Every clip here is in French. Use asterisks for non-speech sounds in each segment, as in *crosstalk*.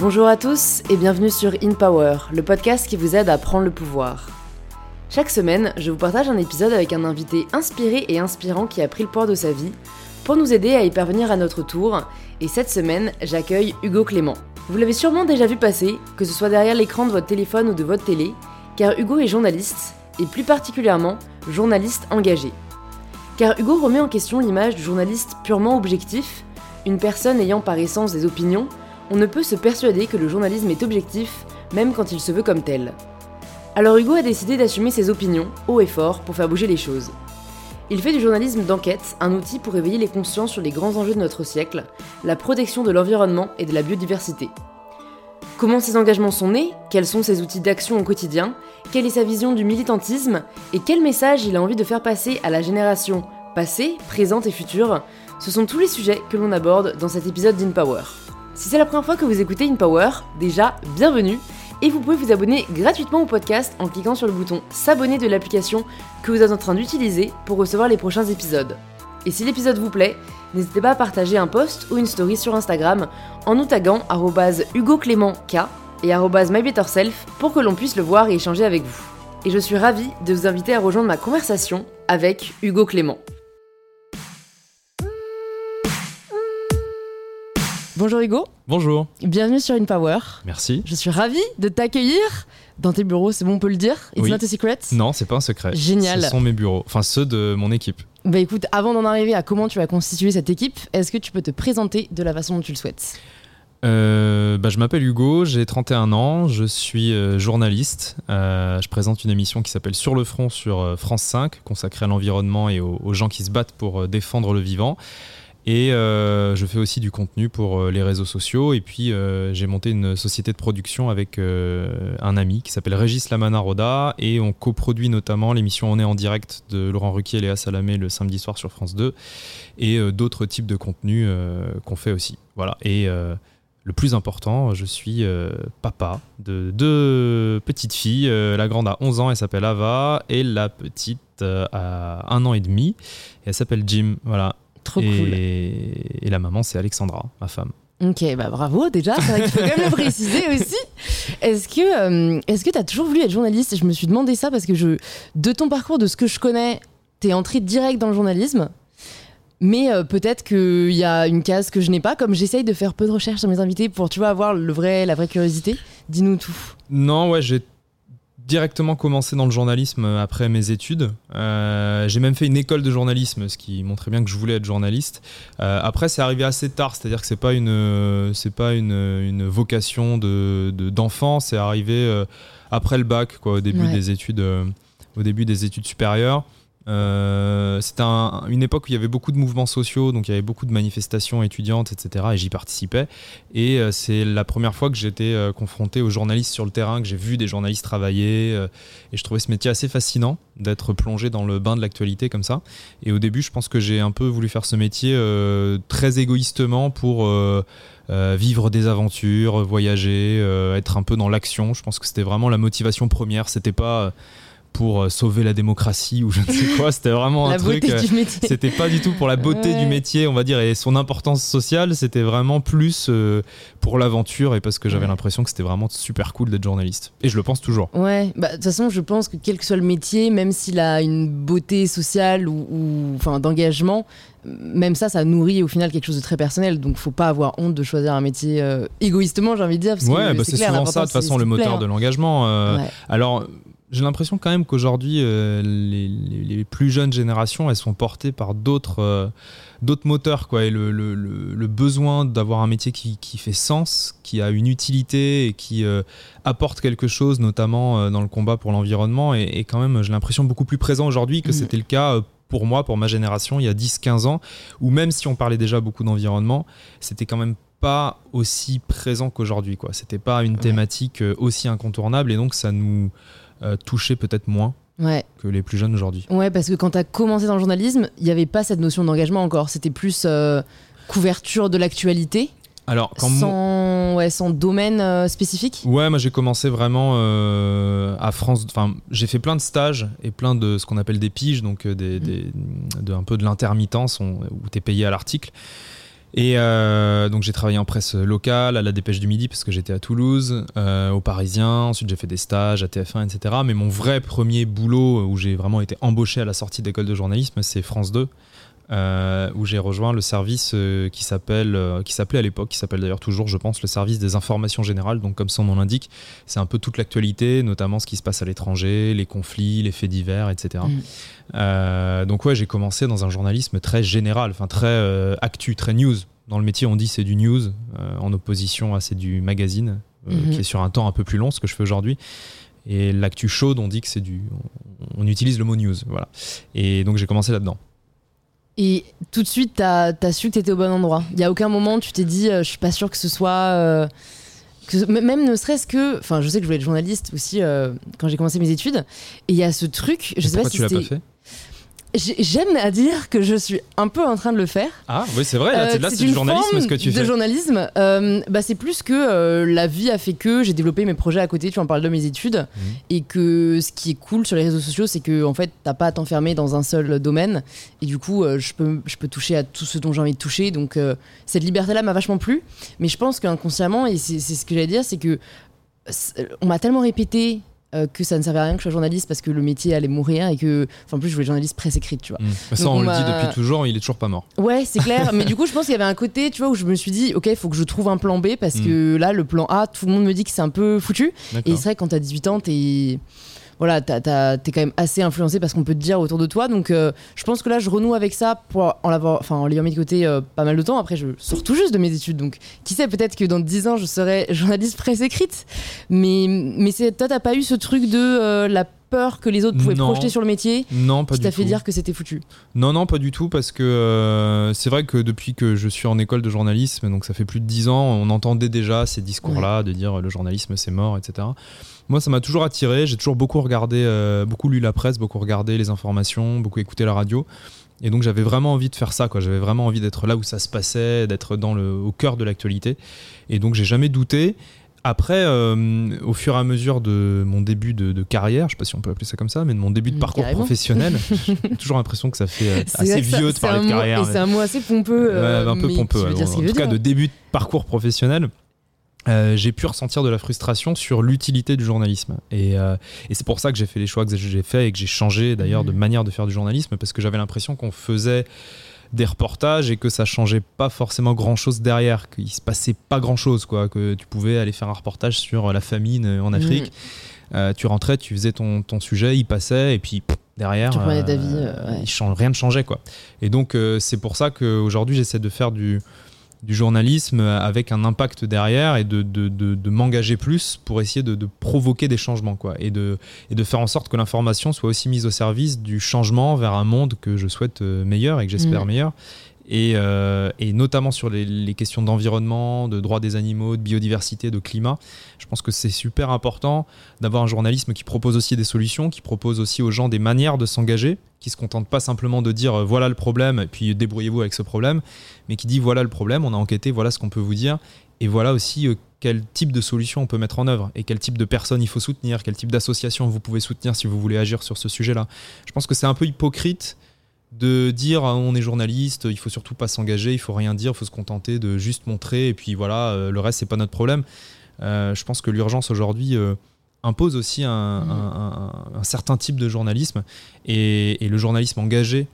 Bonjour à tous et bienvenue sur In Power, le podcast qui vous aide à prendre le pouvoir. Chaque semaine, je vous partage un épisode avec un invité inspiré et inspirant qui a pris le pouvoir de sa vie pour nous aider à y parvenir à notre tour. Et cette semaine, j'accueille Hugo Clément. Vous l'avez sûrement déjà vu passer, que ce soit derrière l'écran de votre téléphone ou de votre télé, car Hugo est journaliste, et plus particulièrement journaliste engagé. Car Hugo remet en question l'image du journaliste purement objectif, une personne ayant par essence des opinions, on ne peut se persuader que le journalisme est objectif, même quand il se veut comme tel. Alors Hugo a décidé d'assumer ses opinions, haut et fort, pour faire bouger les choses. Il fait du journalisme d'enquête un outil pour éveiller les consciences sur les grands enjeux de notre siècle, la protection de l'environnement et de la biodiversité. Comment ces engagements sont nés Quels sont ses outils d'action au quotidien Quelle est sa vision du militantisme Et quel message il a envie de faire passer à la génération passée, présente et future Ce sont tous les sujets que l'on aborde dans cet épisode d'InPower. Si c'est la première fois que vous écoutez InPower, déjà, bienvenue et vous pouvez vous abonner gratuitement au podcast en cliquant sur le bouton s'abonner de l'application que vous êtes en train d'utiliser pour recevoir les prochains épisodes. Et si l'épisode vous plaît, n'hésitez pas à partager un post ou une story sur Instagram en nous taguant @hugoclémentk et @mybetterself pour que l'on puisse le voir et échanger avec vous. Et je suis ravie de vous inviter à rejoindre ma conversation avec Hugo Clément. Bonjour Hugo. Bonjour. Bienvenue sur InPower. Merci. Je suis ravie de t'accueillir dans tes bureaux, c'est bon, on peut le dire It's Oui. not a secret Non, c'est pas un secret. Génial. Ce sont mes bureaux, enfin ceux de mon équipe. Bah écoute, avant d'en arriver à comment tu as constitué cette équipe, est-ce que tu peux te présenter de la façon dont tu le souhaites? Euh, bah, je m'appelle Hugo, j'ai 31 ans, je suis euh, journaliste. Euh, je présente une émission qui s'appelle Sur le front sur euh, France 5, consacrée à l'environnement et aux, aux gens qui se battent pour défendre le vivant. Et euh, je fais aussi du contenu pour euh, les réseaux sociaux. Et puis euh, j'ai monté une société de production avec un ami qui s'appelle Régis Lamana Roda. Et on coproduit notamment l'émission On est en direct de Laurent Ruquier et Léa Salamé le samedi soir sur France 2. Et d'autres types de contenus qu'on fait aussi. Voilà. Et le plus important, je suis papa de deux petites filles. La grande a 11 ans, elle s'appelle Ava. Et la petite a un an et demi. Et elle s'appelle Jim. Voilà. Trop et, cool. et la maman, c'est Alexandra, ma femme. Ok, bah bravo déjà, c'est vrai qu'il faut quand même le *laughs* préciser aussi. Est-ce que euh, est-ce que t'as toujours voulu être journaliste? Je me suis demandé ça parce que je, de ton parcours, de ce que je connais, t'es entré direct dans le journalisme. Mais euh, peut-être qu'il y a une case que je n'ai pas, comme j'essaye de faire peu de recherches sur mes invités pour, tu vois, avoir le vrai, la vraie curiosité. Dis-nous tout. Non, ouais, j'ai directement commencé dans le journalisme après mes études. Euh, j'ai même fait une école de journalisme, ce qui montrait bien que je voulais être journaliste. Euh, après, c'est arrivé assez tard, c'est-à-dire que c'est pas une, c'est pas une, une vocation de de- d'enfant. c'est arrivé euh, après le bac, quoi, au début Ouais. des études, euh, au début des études supérieures. Euh, C'était un- une époque où il y avait beaucoup de mouvements sociaux, donc il y avait beaucoup de manifestations étudiantes, etc. Et j'y participais. Et euh, c'est la première fois que j'étais euh, confronté aux journalistes sur le terrain, que j'ai vu des journalistes travailler. et je trouvais ce métier assez fascinant d'être plongé dans le bain de l'actualité comme ça. Et au début, je pense que j'ai un peu voulu faire ce métier très égoïstement pour vivre des aventures, voyager, être un peu dans l'action. Je pense que c'était vraiment la motivation première. C'était pas pour euh, sauver la démocratie ou je ne sais quoi. *laughs* C'était vraiment un la truc. beauté euh, du métier. c'était pas du tout pour la beauté Ouais. du métier, on va dire, et son importance sociale, c'était vraiment plus euh, pour l'aventure et parce que j'avais Ouais. l'impression que c'était vraiment super cool d'être journaliste. Et je le pense toujours. Ouais, bah, de toute façon, je pense que quel que soit le métier, même s'il a une beauté sociale ou, enfin, d'engagement, même ça, ça nourrit au final quelque chose de très personnel. Donc, faut pas avoir honte de choisir un métier euh, égoïstement, j'ai envie de dire. Parce Ouais, bah, c'est souvent ça, de toute façon, le moteur de l'engagement. euh, Ouais. Alors, j'ai l'impression quand même qu'aujourd'hui, euh, les, les- les plus jeunes générations, elles sont portées par d'autres euh, d'autres moteurs. Quoi, et le, le- le- le besoin d'avoir un métier qui, qui fait sens, qui a une utilité et qui euh, apporte quelque chose, notamment dans le combat pour l'environnement, est, est quand même, j'ai l'impression, beaucoup plus présent aujourd'hui que Mhm. c'était le cas. pour moi, pour ma génération, il y a 10-15 ans, où même si on parlait déjà beaucoup d'environnement, c'était quand même pas aussi présent qu'aujourd'hui. quoi. C'était pas une thématique aussi incontournable et donc ça nous euh, touchait peut-être moins Ouais. que les plus jeunes aujourd'hui. ouais, parce que quand tu as commencé dans le journalisme, il n'y avait pas cette notion d'engagement encore. C'était plus euh, couverture de l'actualité, Alors, quand sans, ouais, sans domaine euh, spécifique. Ouais, moi j'ai commencé vraiment euh, à France. Enfin, j'ai fait plein de stages et plein de ce qu'on appelle des piges, donc euh, des, des- de, un peu de l'intermittence où tu es payé à l'article. Et euh, donc j'ai travaillé en presse locale, à la Dépêche du Midi parce que j'étais à Toulouse, euh, au Parisien. Ensuite j'ai fait des stages à TF1, etc. Mais mon vrai premier boulot où j'ai vraiment été embauché à la sortie d'école de journalisme, c'est France 2. Euh, où j'ai rejoint le service euh, qui s'appelle, euh, qui s'appelait à l'époque, qui s'appelle d'ailleurs toujours, je pense, le service des informations générales. Donc, comme son nom l'indique, c'est un peu toute l'actualité, notamment ce qui se passe à l'étranger, les conflits, les faits divers, etc. Mm. donc, ouais, j'ai commencé dans un journalisme très général, enfin très actu, très news. Dans le métier, on dit c'est du news, en opposition à c'est du magazine, mm-hmm. qui est sur un temps un peu plus long, ce que je fais aujourd'hui. Et l'actu chaude, on dit que c'est du. On utilise le mot news. Voilà. Et donc j'ai commencé là-dedans. Et tout de suite, tu as, su que tu étais au bon endroit. Il n'y a aucun moment tu t'es dit, euh, je suis pas sûr que ce soit. Euh, que, même ne serait-ce que. Enfin, je sais que je voulais être journaliste aussi euh, quand j'ai commencé mes études. Et il y a ce truc. Je sais pas si tu l'as pas fait? J'aime à dire que je suis un peu en train de le faire. Ah oui, c'est vrai, là, c'est du journalisme ce que tu fais. De journalisme, euh, bah, c'est plus que euh, la vie a fait que j'ai développé mes projets à côté, tu en parles de mes études, mhm. et que ce qui est cool sur les réseaux sociaux, c'est que en fait, t'as pas à t'enfermer dans un seul domaine, et du coup, euh, je, peux, je peux toucher à tout ce dont j'ai envie de toucher, donc cette liberté-là m'a vachement plu, mais je pense qu'inconsciemment, et c'est ce que j'allais dire, c'est que on m'a tellement répété euh, que ça ne servait à rien que je sois journaliste parce que le métier allait mourir et que, enfin, en plus, je voulais journaliste presse écrite, tu vois. Mmh. Ça, on, le dit depuis toujours, il est toujours pas mort. Ouais, c'est clair. *laughs* mais du coup, je pense qu'il y avait un côté, tu vois, où je me suis dit, ok, il faut que je trouve un plan B parce mmh. que là, le plan A, tout le monde me dit que c'est un peu foutu. Et c'est vrai, quand t'as 18 ans, t'es voilà, t'es quand même assez influencé parce qu'on peut te dire autour de toi. Donc, euh, je pense que là, je renoue avec ça pour en l'avoir, enfin, en l'ayant mis de côté euh, pas mal de temps. Après, je sors tout juste de mes études, donc qui sait, peut-être que dans 10 ans, je serai *laughs* journaliste presse écrite. Mais, mais toi, t'as pas eu ce truc de euh, la peur que les autres pouvaient projeter sur le métier Non, pas qui t'a fait dire que c'était foutu Non, non, pas du tout, parce que c'est vrai que depuis que je suis en école de journalisme, donc ça fait plus de 10 ans, on entendait déjà ces discours-là de dire le journalisme c'est mort, etc. Moi, ça m'a toujours attiré. J'ai toujours beaucoup regardé, euh, beaucoup lu la presse, beaucoup regardé les informations, beaucoup écouté la radio. Et donc, j'avais vraiment envie de faire ça. J'avais vraiment envie d'être là où ça se passait, d'être dans le, au cœur de l'actualité. Et donc, j'ai jamais douté. Après, euh, au fur et à mesure de mon début de, carrière, je sais pas si on peut appeler ça comme ça, mais de mon début de parcours professionnel, *laughs* j'ai toujours l'impression que ça fait euh, assez vieux de parler de carrière. C'est un mot assez pompeux. un peu pompeux. en tout cas, de début de parcours professionnel. Euh, j'ai pu ressentir de la frustration sur l'utilité du journalisme. Et, euh, et c'est pour ça que j'ai fait les choix que j'ai fait et que j'ai changé d'ailleurs de mmh. manière de faire du journalisme, parce que j'avais l'impression qu'on faisait des reportages et que ça changeait pas forcément grand chose derrière, qu'il se passait pas grand chose, quoi, que tu pouvais aller faire un reportage sur la famine en Afrique. Mmh. Euh, tu rentrais, tu faisais ton, ton, sujet, il passait, et puis derrière, rien ne changeait. Quoi. Et donc, c'est pour ça qu'aujourd'hui, j'essaie de faire du, du journalisme avec un impact derrière et de, de, de, m'engager plus pour essayer de, provoquer des changements quoi, et, de, et de faire en sorte que l'information soit aussi mise au service du changement vers un monde que je souhaite euh, meilleur et que j'espère mmh. meilleur. Et, euh, et, notamment sur les, questions d'environnement, de droits des animaux, de biodiversité, de climat. Je pense que c'est super important d'avoir un journalisme qui propose aussi des solutions, qui propose aussi aux gens des manières de s'engager, qui se contente pas simplement de dire euh, voilà le problème et puis débrouillez-vous avec ce problème, mais qui dit voilà le problème, on a enquêté, voilà ce qu'on peut vous dire, et voilà aussi euh, quel type de solution on peut mettre en œuvre et quel type de personnes il faut soutenir, quel type d'association vous pouvez soutenir si vous voulez agir sur ce sujet-là. Je pense que c'est un peu hypocrite de dire ah, on est journaliste, il faut surtout pas s'engager, il faut rien dire, il faut se contenter de juste montrer et puis voilà, euh, le reste c'est pas notre problème. Euh, je pense que l'urgence aujourd'hui euh, impose aussi un, mmh. certain type de journalisme et, le journalisme engagé,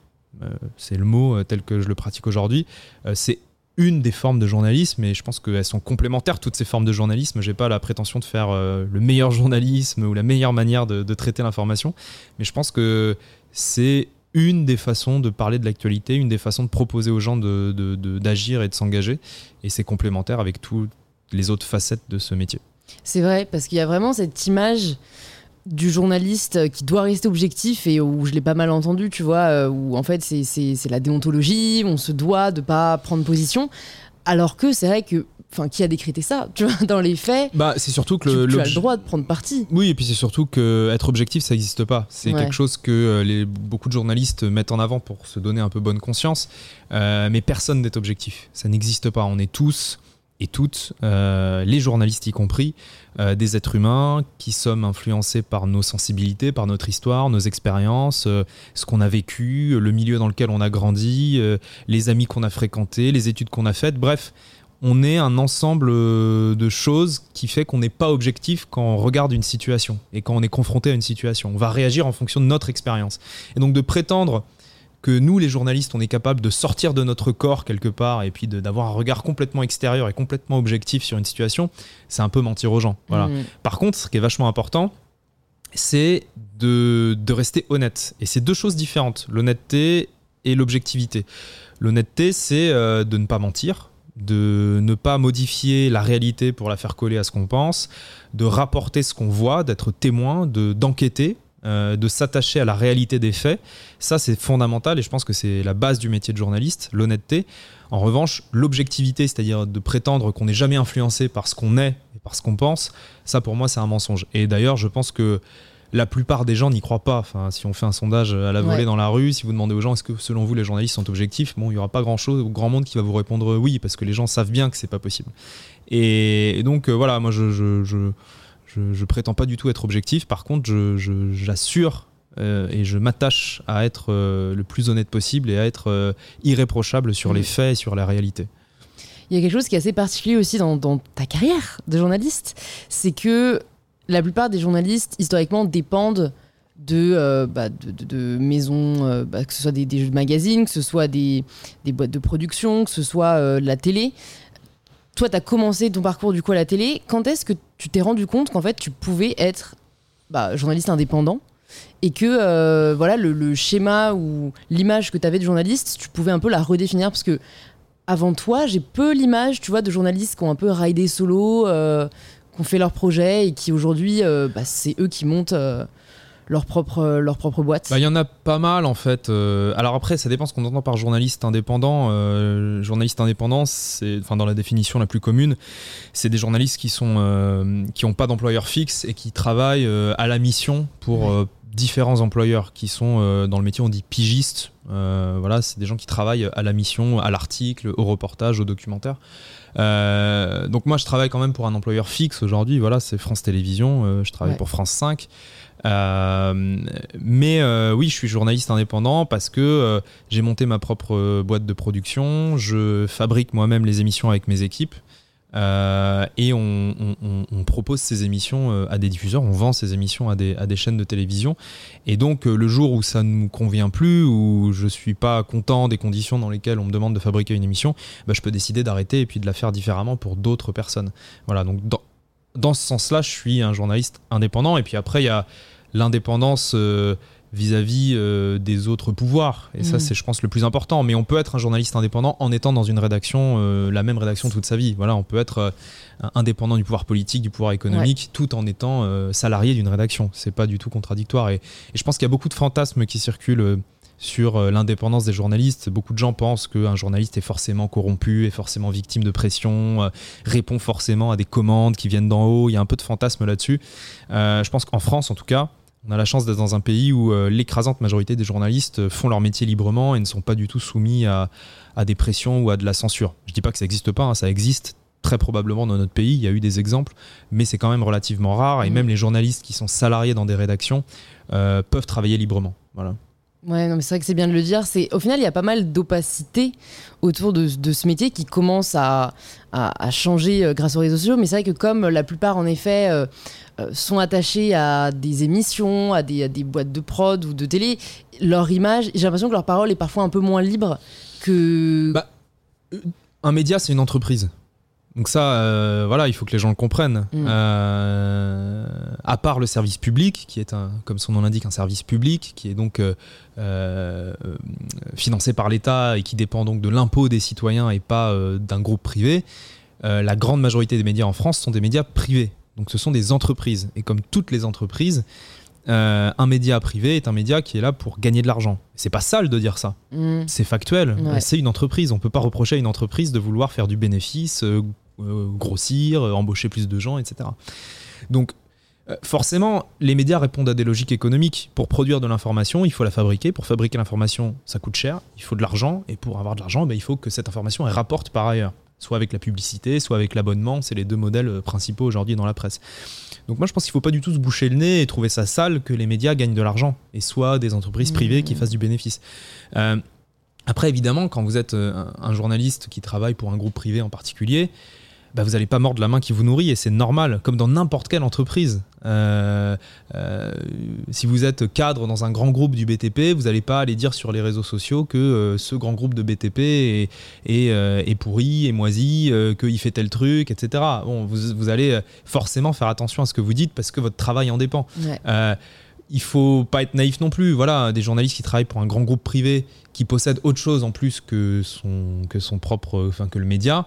c'est le mot tel que je le pratique aujourd'hui, c'est une des formes de journalisme et je pense qu'elles sont complémentaires toutes ces formes de journalisme. J'ai pas la prétention de faire le meilleur journalisme ou la meilleure manière de traiter l'information, mais je pense que c'est une des façons de parler de l'actualité, une des façons de proposer aux gens d'agir de, et de s'engager. Et c'est complémentaire avec toutes les autres facettes de ce métier. C'est vrai, parce qu'il y a vraiment cette image du journaliste qui doit rester objectif et où je l'ai pas mal entendu, tu vois, euh, où en fait c'est la déontologie, on se doit de pas prendre position. Alors que c'est vrai que enfin qui a décrété ça tu vois dans les faits bah c'est surtout que tu, as le droit de prendre parti. Oui et puis c'est surtout que être objectif ça n'existe pas. C'est quelque chose que euh, les, beaucoup de journalistes mettent en avant pour se donner un peu bonne conscience. Euh, mais personne n'est objectif. Ça n'existe pas. On est tous et toutes, euh, les journalistes y compris, euh, des êtres humains qui sommes influencés par nos sensibilités, par notre histoire, nos expériences, euh, ce qu'on a vécu, le milieu dans lequel on a grandi, les amis qu'on a fréquentés, les études qu'on a faites, bref. On est un ensemble de choses qui fait qu'on n'est pas objectif quand on regarde une situation et quand on est confronté à une situation. On va réagir en fonction de notre expérience. Et donc de prétendre que nous, les journalistes, on est capable de sortir de notre corps quelque part et puis d'avoir un regard complètement extérieur et complètement objectif sur une situation, c'est un peu mentir aux gens. Voilà. Mmh. Par contre, ce qui est vachement important, c'est de, rester honnête. Et c'est deux choses différentes, l'honnêteté et l'objectivité. L'honnêteté, c'est euh, de ne pas mentir, de ne pas modifier la réalité pour la faire coller à ce qu'on pense, de rapporter ce qu'on voit, d'être témoin, d'enquêter euh, de s'attacher à la réalité des faits. Ça, c'est fondamental et je pense que c'est la base du métier de journaliste, l'honnêteté. En revanche, l'objectivité, c'est-à-dire de prétendre qu'on n'est jamais influencé par ce qu'on est et par ce qu'on pense, ça pour moi c'est un mensonge. Et d'ailleurs, je pense que la plupart des gens n'y croient pas. Enfin, si on fait un sondage à la volée dans la rue, si vous demandez aux gens est-ce que selon vous les journalistes sont objectifs, bon, il n'y aura pas grand chose, grand monde qui va vous répondre oui, parce que les gens savent bien que c'est pas possible. Et, donc euh, voilà, moi je, je je, prétends pas du tout être objectif. Par contre, j'assure euh, et je m'attache à être euh, le plus honnête possible et à être euh, irréprochable sur les faits et sur la réalité. Il y a quelque chose qui est assez particulier aussi dans, ta carrière de journaliste, c'est que la plupart des journalistes, historiquement, dépendent de, bah, de, maisons, bah, que ce soit des, des, magazines, que ce soit des, des, boîtes de production, que ce soit la télé toi, tu as commencé ton parcours du coup à la télé. Quand est-ce que tu t'es rendu compte qu'en fait, tu pouvais être bah, journaliste indépendant et que euh, voilà le, schéma ou l'image que tu avais de journaliste, tu pouvais un peu la redéfinir? Parce que avant toi, j'ai peu l'image, tu vois, de journalistes qui ont un peu raidé solo, euh, qui ont fait leur projet et qui aujourd'hui, euh, bah, c'est eux qui montent leur propre, euh, leur propre boîte bah, Il y en a pas mal en fait. Euh, alors après, ça dépend ce qu'on entend par journaliste indépendant. Euh, journaliste indépendant, c'est, enfin, dans la définition la plus commune, c'est des journalistes qui sont qui n'ont pas d'employeur fixe et qui travaillent à la mission pour différents employeurs qui sont dans le métier, on dit pigistes. voilà, c'est des gens qui travaillent à la mission, à l'article, au reportage, au documentaire. donc moi, je travaille quand même pour un employeur fixe aujourd'hui. Voilà, c'est France Télévisions. je travaille pour France 5. Euh, mais euh, oui, je suis journaliste indépendant parce que euh, j'ai monté ma propre boîte de production, je fabrique moi-même les émissions avec mes équipes. et on, propose ces émissions à des diffuseurs, on vend ces émissions à des, chaînes de télévision. Et donc le jour où ça ne nous convient plus, où je suis pas content des conditions dans lesquelles on me demande de fabriquer une émission, bah, je peux décider d'arrêter et puis de la faire différemment pour d'autres personnes. Voilà, donc dans ce sens-là, je suis un journaliste indépendant. Et puis après, il y a l'indépendance euh, vis-à-vis euh, des autres pouvoirs. Et ça, mm. c'est, je pense, le plus important. Mais on peut être un journaliste indépendant en étant dans une rédaction, euh, la même rédaction toute sa vie. Voilà, on peut être indépendant du pouvoir politique, du pouvoir économique, tout en étant salarié d'une rédaction. C'est pas du tout contradictoire. Et, et je pense qu'il y a beaucoup de fantasmes qui circulent sur euh, l'indépendance des journalistes. Beaucoup de gens pensent qu'un journaliste est forcément corrompu, est forcément victime de pression, euh, répond forcément à des commandes qui viennent d'en haut. Il y a un peu de fantasme là-dessus. Euh, je pense qu'en France, en tout cas, on a la chance d'être dans un pays où l'écrasante majorité des journalistes font leur métier librement et ne sont pas du tout soumis à, des pressions ou à de la censure. Je ne dis pas que ça n'existe pas, hein, ça existe très probablement dans notre pays, il y a eu des exemples, mais c'est quand même relativement rare et mmh. même les journalistes qui sont salariés dans des rédactions peuvent travailler librement. Voilà. Ouais, non, c'est vrai que c'est bien de le dire. C'est au final, il y a pas mal d'opacité autour de, ce métier qui commence à, changer euh, grâce aux réseaux sociaux. Mais c'est vrai que comme la plupart, en effet, euh, euh, sont attachés à des émissions, à des, boîtes de prod ou de télé, leur image, j'ai l'impression que leur parole est parfois un peu moins libre que. Bah, un média, c'est une entreprise. Donc ça, euh, voilà, il faut que les gens le comprennent. Mm. Euh, à part le service public, qui est un, comme son nom l'indique, un service public, qui est donc euh, financé par l'État et qui dépend donc de l'impôt des citoyens et pas d'un groupe privé. la grande majorité des médias en France sont des médias privés. Donc ce sont des entreprises. Et comme toutes les entreprises, un média privé est un média qui est là pour gagner de l'argent. C'est pas sale de dire ça. Mm. C'est factuel. C'est une entreprise. On peut pas reprocher à une entreprise de vouloir faire du bénéfice, euh, grossir, euh, embaucher plus de gens, etc. Donc, euh, forcément, les médias répondent à des logiques économiques. Pour produire de l'information, il faut la fabriquer. Pour fabriquer l'information, ça coûte cher, il faut de l'argent. Et pour avoir de l'argent, ben, il faut que cette information elle rapporte par ailleurs. soit avec la publicité, soit avec l'abonnement. C'est les deux modèles principaux aujourd'hui dans la presse. Donc moi je pense qu'il ne faut pas du tout se boucher le nez et trouver ça sale que les médias gagnent de l'argent et soit des entreprises privées qui mmh. fassent du bénéfice. Euh, après évidemment quand vous êtes euh, un journaliste qui travaille pour un groupe privé en particulier, bah, vous n'allez pas mordre la main qui vous nourrit et c'est normal, comme dans n'importe quelle entreprise. Euh, euh, si vous êtes cadre dans un grand groupe du BTP, vous n'allez pas aller dire sur les réseaux sociaux que euh, ce grand groupe de BTP est, est, pourri, est moisi, qu'il fait tel truc, etc. Bon, vous, vous, allez forcément faire attention à ce que vous dites parce que votre travail en dépend. il faut pas être naïf non plus. Voilà, des journalistes qui travaillent pour un grand groupe privé qui possède autre chose en plus que son, que son propre, enfin que le média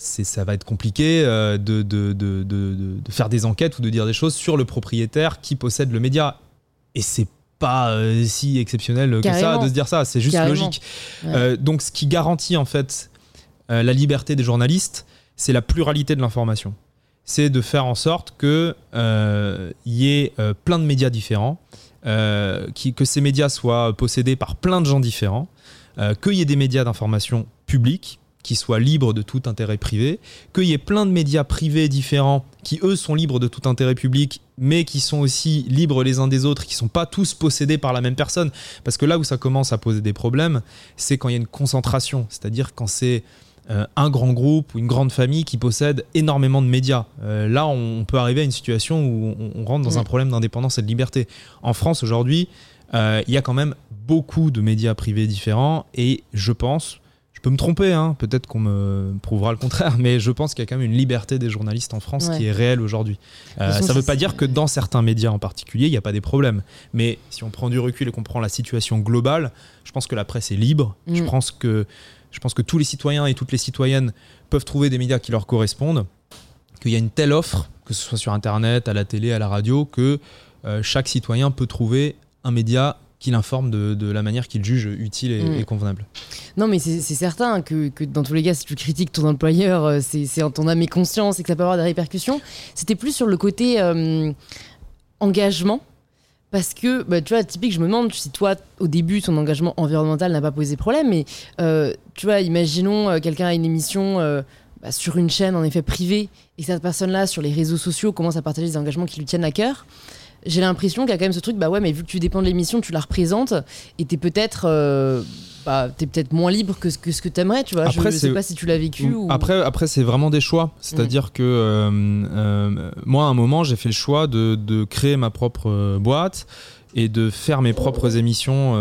ça va être compliqué euh, de, de, de, de, faire des enquêtes ou de dire des choses sur le propriétaire qui possède le média. Et c'est pas euh, si exceptionnel que ça de se dire ça, c'est juste logique. Euh, donc ce qui garantit en fait la liberté des journalistes, c'est la pluralité de l'information. C'est de faire en sorte qu'il y ait plein de médias différents, qui, que ces médias soient possédés par plein de gens différents, qu'il y ait des médias d'information publics qui soit libre de tout intérêt privé, qu'il y ait plein de médias privés différents qui, eux, sont libres de tout intérêt public, mais qui sont aussi libres les uns des autres, qui ne sont pas tous possédés par la même personne. Parce que là où ça commence à poser des problèmes, c'est quand il y a une concentration, c'est-à-dire quand c'est euh, un grand groupe ou une grande famille qui possède énormément de médias. Euh, là, on peut arriver à une situation où on, rentre dans un problème d'indépendance et de liberté. En France, aujourd'hui, euh, il y a quand même beaucoup de médias privés différents, et je pense je peux me tromper, hein. peut-être qu'on me prouvera le contraire, mais je pense qu'il y a quand même une liberté des journalistes en France qui est réelle aujourd'hui. Euh, ça ne veut pas dire que dans certains médias en particulier, il n'y a pas des problèmes. Mais si on prend du recul et qu'on prend la situation globale, je pense que la presse est libre. Je, mm. pense que, je pense que tous les citoyens et toutes les citoyennes peuvent trouver des médias qui leur correspondent, qu'il y a une telle offre, que ce soit sur Internet, à la télé, à la radio, que euh, chaque citoyen peut trouver un média qu'il informe de, la manière qu'il juge utile et, mm. convenable. Non, mais c'est certain que, dans tous les cas, si tu critiques ton employeur, euh, c'est en ton âme et conscience et que ça peut avoir des répercussions. C'était plus sur le côté euh, engagement. Parce que, bah, tu vois, typique, je me demande si toi, au début, ton engagement environnemental n'a pas posé problème, mais euh, tu vois, imaginons quelqu'un a une émission bah, sur une chaîne, en effet, privée, et cette personne-là, sur les réseaux sociaux, commence à partager des engagements qui lui tiennent à cœur j'ai l'impression qu'il y a quand même ce truc, bah ouais, mais vu que tu dépends de l'émission, tu la représentes et t'es peut-être. Euh, bah, t'es peut-être moins libre que ce que, ce que t'aimerais, tu vois. Après, je sais pas si tu l'as vécu. Ou... Après, après c'est vraiment des choix. C'est-à-dire que euh, euh, moi, à un moment, j'ai fait le choix de, de créer ma propre boîte et de faire mes propres émissions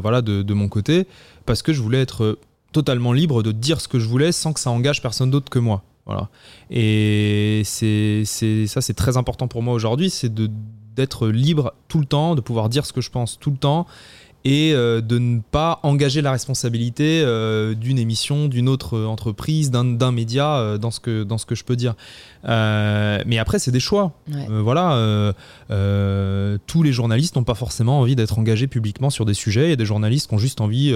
voilà, de, de, mon côté parce que je voulais être totalement libre de dire ce que je voulais sans que ça engage personne d'autre que moi. Voilà. Et c'est ça, c'est très important pour moi aujourd'hui, c'est de d'être libre tout le temps, de pouvoir dire ce que je pense tout le temps et euh, de ne pas engager la responsabilité euh, d'une émission, d'une autre entreprise, d'un média euh, dans, ce que, dans ce que je peux dire. mais après, c'est des choix. voilà, tous les journalistes n'ont pas forcément envie d'être engagés publiquement sur des sujets. Il y a des journalistes qui ont juste envie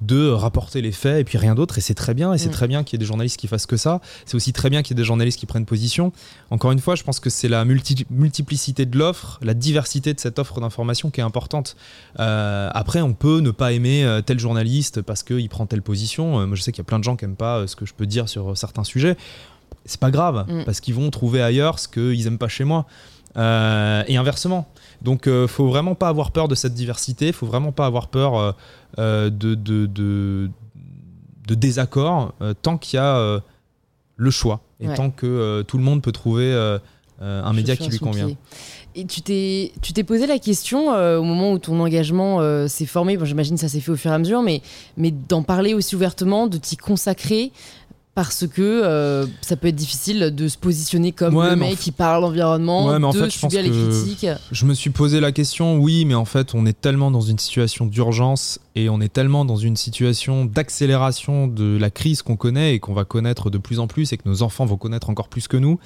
de rapporter les faits et puis rien d'autre. Et c'est très bien. Et c'est mm. très bien qu'il y ait des journalistes qui fassent que ça. C'est aussi très bien qu'il y ait des journalistes qui prennent position. Encore une fois, je pense que c'est la multiplicité de l'offre, la diversité de cette offre d'information qui est importante. Euh, après, on peut ne pas aimer euh, tel journaliste parce qu'il prend telle position. Euh, moi, je sais qu'il y a plein de gens qui n'aiment pas ce que je peux dire sur certains sujets. C'est pas grave, mm. parce qu'ils vont trouver ailleurs ce qu'ils aiment pas chez moi. et inversement. Donc, euh, faut vraiment pas avoir peur de cette diversité. Faut vraiment pas avoir peur euh, de, de, de, de désaccords tant qu'il y a le choix et tant que tout le monde peut trouver un média qui lui convient. Et tu t'es, tu t'es posé la question au moment où ton engagement s'est formé, bon, j'imagine que ça s'est fait au fur et à mesure, mais, mais d'en parler aussi ouvertement, de t'y consacrer, parce que euh, ça peut être difficile de se positionner comme le mec qui parle environnement, ouais, mais en de fait, je subir les critiques. Je me suis posé la question, oui, mais en fait, on est tellement dans une situation d'urgence et on est tellement dans une situation d'accélération de la crise qu'on connaît et qu'on va connaître de plus en plus et que nos enfants vont connaître encore plus que nous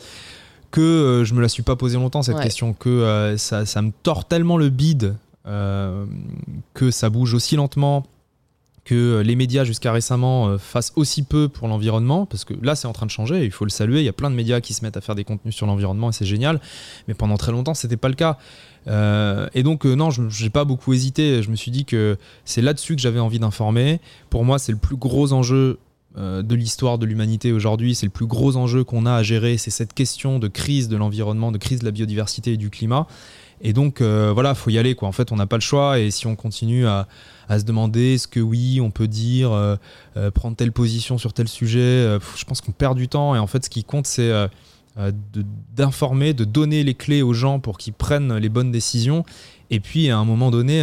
que euh, je me la suis pas posé longtemps cette question, que euh, ça, ça, me tord tellement le bide que ça bouge aussi lentement que les médias jusqu'à récemment euh, fassent aussi peu pour l'environnement, parce que là c'est en train de changer, il faut le saluer, il y a plein de médias qui se mettent à faire des contenus sur l'environnement et c'est génial, mais pendant très longtemps c'était pas le cas. Euh, et donc euh, non, je n'ai pas beaucoup hésité, je me suis dit que c'est là-dessus que j'avais envie d'informer. Pour moi c'est le plus gros enjeu de l'histoire de l'humanité aujourd'hui. C'est le plus gros enjeu qu'on a à gérer. C'est cette question de crise de l'environnement, de crise de la biodiversité et du climat. Et donc, voilà, faut y aller. Quoi. En fait, on n'a pas le choix. Et si on continue à, à se demander est-ce que oui, on peut dire, prendre telle position sur tel sujet, je pense qu'on perd du temps. Et en fait, ce qui compte, c'est d'informer, de, donner les clés aux gens pour qu'ils prennent les bonnes décisions. Et puis, à un moment donné,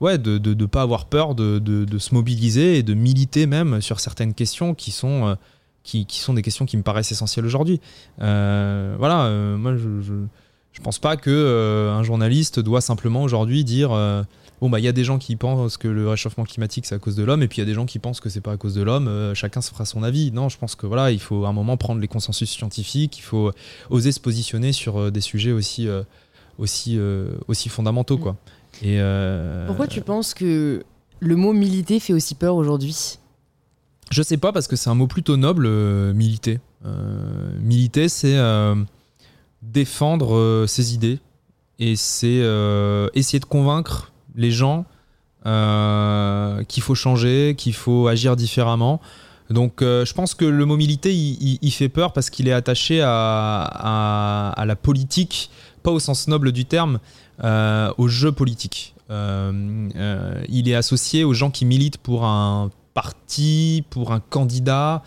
ouais, de ne pas avoir peur de, de, se mobiliser et de militer même sur certaines questions qui sont, euh, qui, qui, sont des questions qui me paraissent essentielles aujourd'hui. Euh, voilà, euh, moi je, je, pense pas que un journaliste doit simplement aujourd'hui dire bon bah il y a des gens qui pensent que le réchauffement climatique c'est à cause de l'homme et puis il y a des gens qui pensent que c'est pas à cause de l'homme. chacun se fera son avis. Non, je pense que voilà, il faut à un moment prendre les consensus scientifiques, il faut oser se positionner sur des sujets aussi aussi aussi fondamentaux quoi. Euh, Pourquoi tu penses que le mot militer fait aussi peur aujourd'hui? Je sais pas, parce que c'est un mot plutôt noble, euh, militer. Euh, militer, c'est défendre ses idées et c'est essayer de convaincre les gens qu'il faut changer, qu'il faut agir différemment. Donc je pense que le mot militer, il, fait peur parce qu'il est attaché à, la politique, pas au sens noble du terme, euh, au jeu politique. Euh, euh, il est associé aux gens qui militent pour un parti, pour un candidat.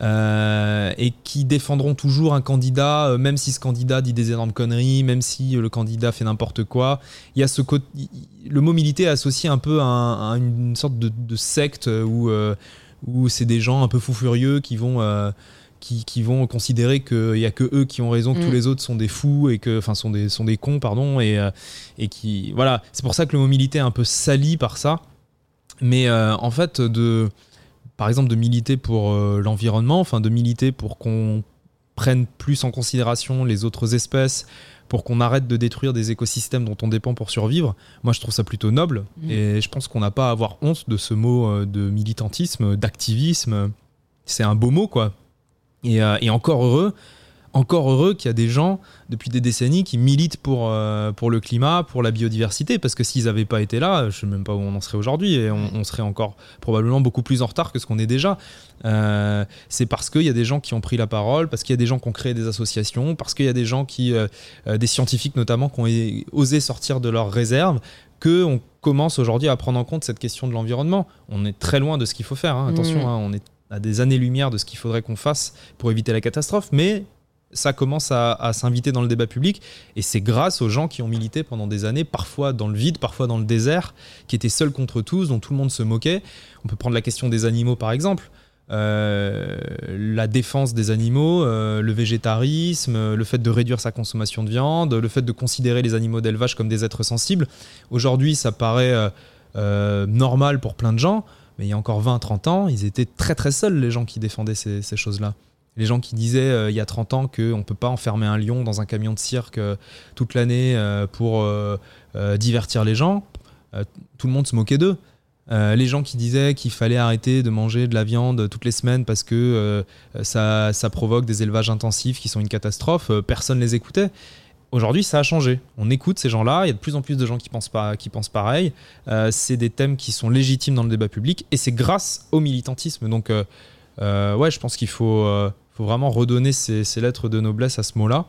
Et qui défendront toujours un candidat, même si ce candidat dit des énormes conneries, même si le candidat fait n'importe quoi. Il y a ce le mot militer est associé un peu à, une sorte de, secte où, où c'est des gens un peu fous furieux qui vont qui, vont considérer qu'il n'y a que eux qui ont raison, que tous mm. les autres sont des fous et que, enfin, sont des, sont des cons, pardon, et, euh, et qui, voilà, c'est pour ça que le mot militer est un peu sali par ça. Mais euh, en fait, de, par exemple, de militer pour euh, l'environnement, enfin, de militer pour qu'on prenne plus en considération les autres espèces, pour qu'on arrête de détruire des écosystèmes dont on dépend pour survivre, moi je trouve ça plutôt noble. Mm. Et je pense qu'on n'a pas à avoir honte de ce mot de militantisme, d'activisme. C'est un beau mot, quoi. Euh, et, encore heureux, encore heureux qu'il y a des gens depuis des décennies qui militent pour, euh, pour le climat, pour la biodiversité, parce que s'ils n'avaient pas été là, je ne sais même pas où on en serait aujourd'hui, et on, serait encore probablement beaucoup plus en retard que ce qu'on est déjà. Euh, c'est parce qu'il y a des gens qui ont pris la parole, parce qu'il y a des gens qui ont créé des associations, parce qu'il y a des gens qui, des scientifiques notamment, qui ont osé sortir de leurs réserves, qu'on commence aujourd'hui à prendre en compte cette question de l'environnement. On est très loin de ce qu'il faut faire, hein. attention, mmh. hein, on est à des années-lumière de ce qu'il faudrait qu'on fasse pour éviter la catastrophe, mais ça commence à, s'inviter dans le débat public et c'est grâce aux gens qui ont milité pendant des années, parfois dans le vide, parfois dans le désert, qui étaient seuls contre tous, dont tout le monde se moquait. On peut prendre la question des animaux par exemple. Euh, la défense des animaux, euh, le végétarisme, le fait de réduire sa consommation de viande, le fait de considérer les animaux d'élevage comme des êtres sensibles. Aujourd'hui, ça paraît euh, normal pour plein de gens. Mais il y a encore 20-30 ans, ils étaient très très seuls, les gens qui défendaient ces, choses-là. Les gens qui disaient euh, il y a 30 ans qu'on ne peut pas enfermer un lion dans un camion de cirque euh, toute l'année euh, pour divertir les gens, tout le monde se moquait d'eux. les gens qui disaient qu'il fallait arrêter de manger de la viande toutes les semaines parce que ça, ça, provoque des élevages intensifs qui sont une catastrophe, personne les écoutait. Aujourd'hui, ça a changé. On écoute ces gens-là. Il y a de plus en plus de gens qui pensent, pas, qui pensent pareil. C'est des thèmes qui sont légitimes dans le débat public et c'est grâce au militantisme. Donc, ouais, je pense qu'il faut, faut, vraiment redonner ces, lettres de noblesse à ce mot-là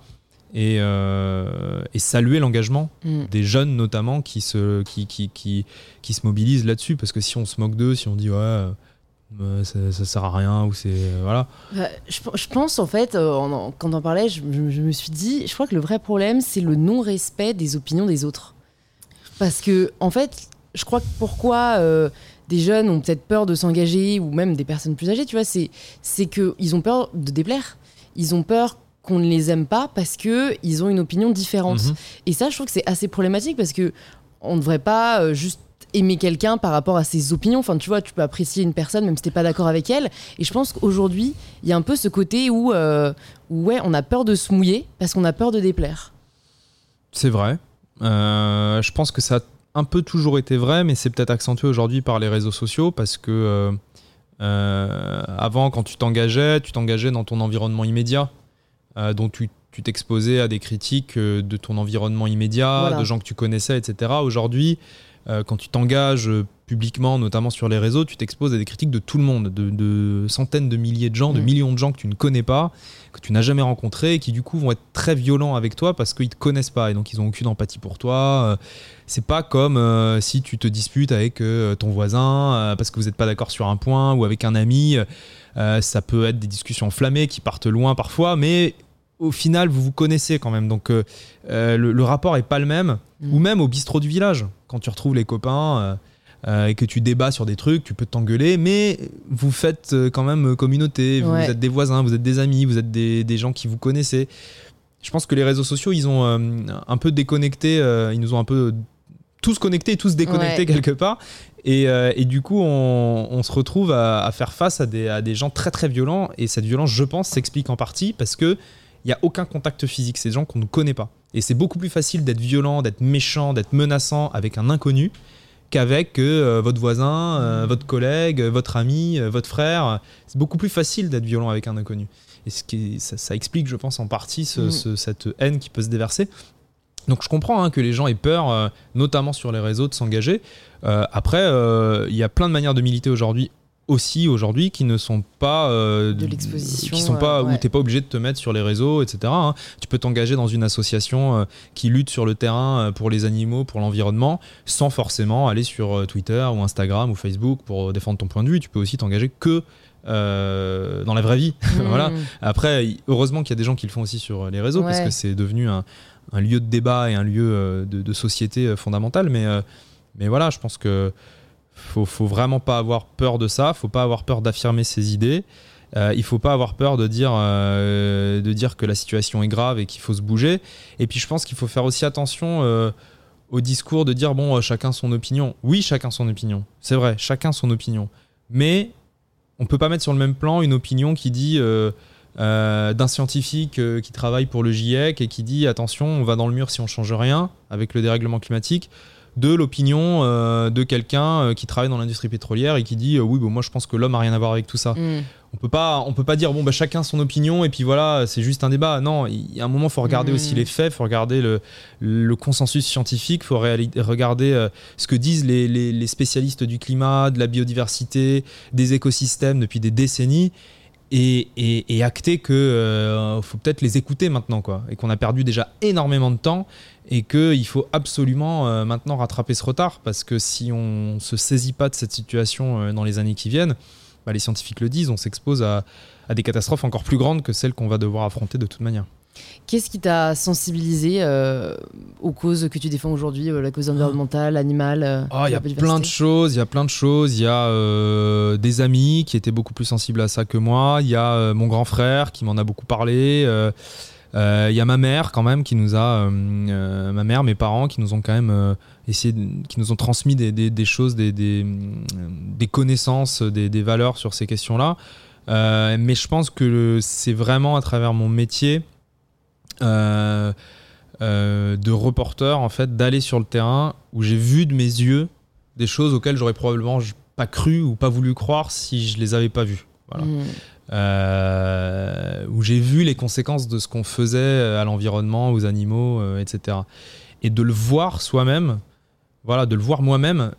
et, et, saluer l'engagement mm. des jeunes, notamment, qui se, qui, qui, qui, qui se mobilisent là-dessus. Parce que si on se moque d'eux, si on dit, ouais ça, ça, sert à rien ou c'est euh, voilà bah, je, pense en fait euh, quand on parlait je, me suis dit je crois que le vrai problème c'est le non respect des opinions des autres parce que en fait je crois que pourquoi euh, des jeunes ont peut-être peur de s'engager ou même des personnes plus âgées tu vois c'est c'est que ils ont peur de déplaire ils ont peur qu'on ne les aime pas parce que ils ont une opinion différente mhm. et ça je trouve que c'est assez problématique parce que on ne devrait pas juste aimer quelqu'un par rapport à ses opinions. Enfin, tu vois, tu peux apprécier une personne même si t'es pas d'accord avec elle. Et je pense qu'aujourd'hui, il y a un peu ce côté où, euh, ouais, on a peur de se mouiller parce qu'on a peur de déplaire. C'est vrai. Euh, je pense que ça un peu toujours été vrai, mais c'est peut-être accentué aujourd'hui par les réseaux sociaux parce que euh, avant, quand tu t'engageais, tu t'engageais dans ton environnement immédiat, dont tu tu t'exposais à des critiques de ton environnement immédiat, de gens que tu connaissais, etc. Aujourd'hui, euh, quand tu t'engages publiquement, notamment sur les réseaux, tu t'exposes à des critiques de tout le monde, de, centaines de milliers de gens, de mm. millions de gens que tu ne connais pas, que tu n'as jamais rencontrés, et qui du coup vont être très violents avec toi parce qu'ils te connaissent pas et donc ils ont aucune empathie pour toi. Euh, c'est pas comme euh, si tu te disputes avec euh, ton voisin parce que vous n'êtes pas d'accord sur un point ou avec un ami. ça peut être des discussions enflammées qui partent loin parfois, mais au final, vous vous connaissez quand même. Donc, le, rapport est pas le même. Mm. Ou même au bistrot du village, quand tu retrouves les copains. Euh, et que tu débats sur des trucs, tu peux t'engueuler, mais vous faites euh, quand même communauté, vous, êtes des voisins, vous êtes des amis, vous êtes des, des, gens qui vous connaissez. Je pense que les réseaux sociaux, ils ont euh, un peu déconnecté, ils nous ont un peu tous connectés et tous déconnectés quelque part. Et, et, du coup, on, on se retrouve à, à, faire face à des, à des, gens très très violents. Et cette violence, je pense, s'explique en partie parce que il n'y a aucun contact physique. C'est des gens qu'on ne connaît pas. Et c'est beaucoup plus facile d'être violent, d'être méchant, d'être menaçant avec un inconnu qu'avec euh, votre voisin, euh, votre collègue, votre ami, euh, votre frère. C'est beaucoup plus facile d'être violent avec un inconnu. Et ce qui, ça, explique, je pense, en partie mm. cette haine qui peut se déverser. Donc je comprends hein, que les gens aient peur, notamment sur les réseaux, de s'engager. après, il y a plein de manières de militer aujourd'hui aussi aujourd'hui qui ne sont pas euh, de l'exposition qui sont pas euh, où t'es pas obligé de te mettre sur les réseaux etc hein. tu peux t'engager dans une association euh, qui lutte sur le terrain pour les animaux pour l'environnement sans forcément aller sur Twitter ou Instagram ou Facebook pour défendre ton point de vue. Tu peux aussi t'engager que dans la vraie vie. *laughs* Voilà. Mmh. après heureusement qu'il y a des gens qui le font aussi sur les réseaux parce que c'est devenu un, un, lieu de débat et un lieu de, de société fondamental. Mais mais voilà je pense que faut, faut vraiment pas avoir peur de ça, faut pas avoir peur d'affirmer ses idées. Euh, il faut pas avoir peur de dire, euh, de dire que la situation est grave et qu'il faut se bouger. Et puis je pense qu'il faut faire aussi attention euh, au discours de dire bon, euh, chacun son opinion. Oui, chacun son opinion. C'est vrai, chacun son opinion. Mais on peut pas mettre sur le même plan une opinion qui dit d'un scientifique qui travaille pour le GIEC et qui dit attention, on va dans le mur si on change rien avec le dérèglement climatique de l'opinion euh, de quelqu'un euh, qui travaille dans l'industrie pétrolière et qui dit euh, oui bon moi je pense que l'homme a rien à voir avec tout ça. Mm. On peut pas on peut pas dire bon bah chacun son opinion et puis voilà c'est juste un débat. Non il y a un moment faut regarder aussi mm. les faits, faut regarder le, le consensus scientifique, faut regarder ce que disent les, les, spécialistes du climat, de la biodiversité, des écosystèmes depuis des décennies. Et, acter que faut peut-être les écouter maintenant quoi et qu'on a perdu déjà énormément de temps et qu'il faut absolument euh, maintenant rattraper ce retard parce que si on se saisit pas de cette situation euh, dans les années qui viennent, bah, les scientifiques le disent, on s'expose à, des catastrophes encore plus grandes que celles qu'on va devoir affronter de toute manière. Qu'est-ce qui t'a sensibilisé euh, aux causes que tu défends aujourd'hui, la cause environnementale, animale ah, Il y a plein de choses, il y a plein de choses. Il y a des amis qui étaient beaucoup plus sensibles à ça que moi. Il y a mon grand frère qui m'en a beaucoup parlé. Il euh, y a ma mère quand même qui nous a, euh, euh, ma mère, mes parents qui nous ont quand même essayé, qui nous ont transmis des, des, choses, des, des, connaissances, des, valeurs sur ces questions-là. mais je pense que c'est vraiment à travers mon métier de reporter en fait d'aller sur le terrain où j'ai vu de mes yeux des choses auxquelles j'aurais probablement pas cru ou pas voulu croire si je les avais pas vues. Voilà. Mmh. Euh, où j'ai vu les conséquences de ce qu'on faisait à l'environnement, aux animaux, euh, etc. Et de le voir soi-même, voilà, de le voir moi-même,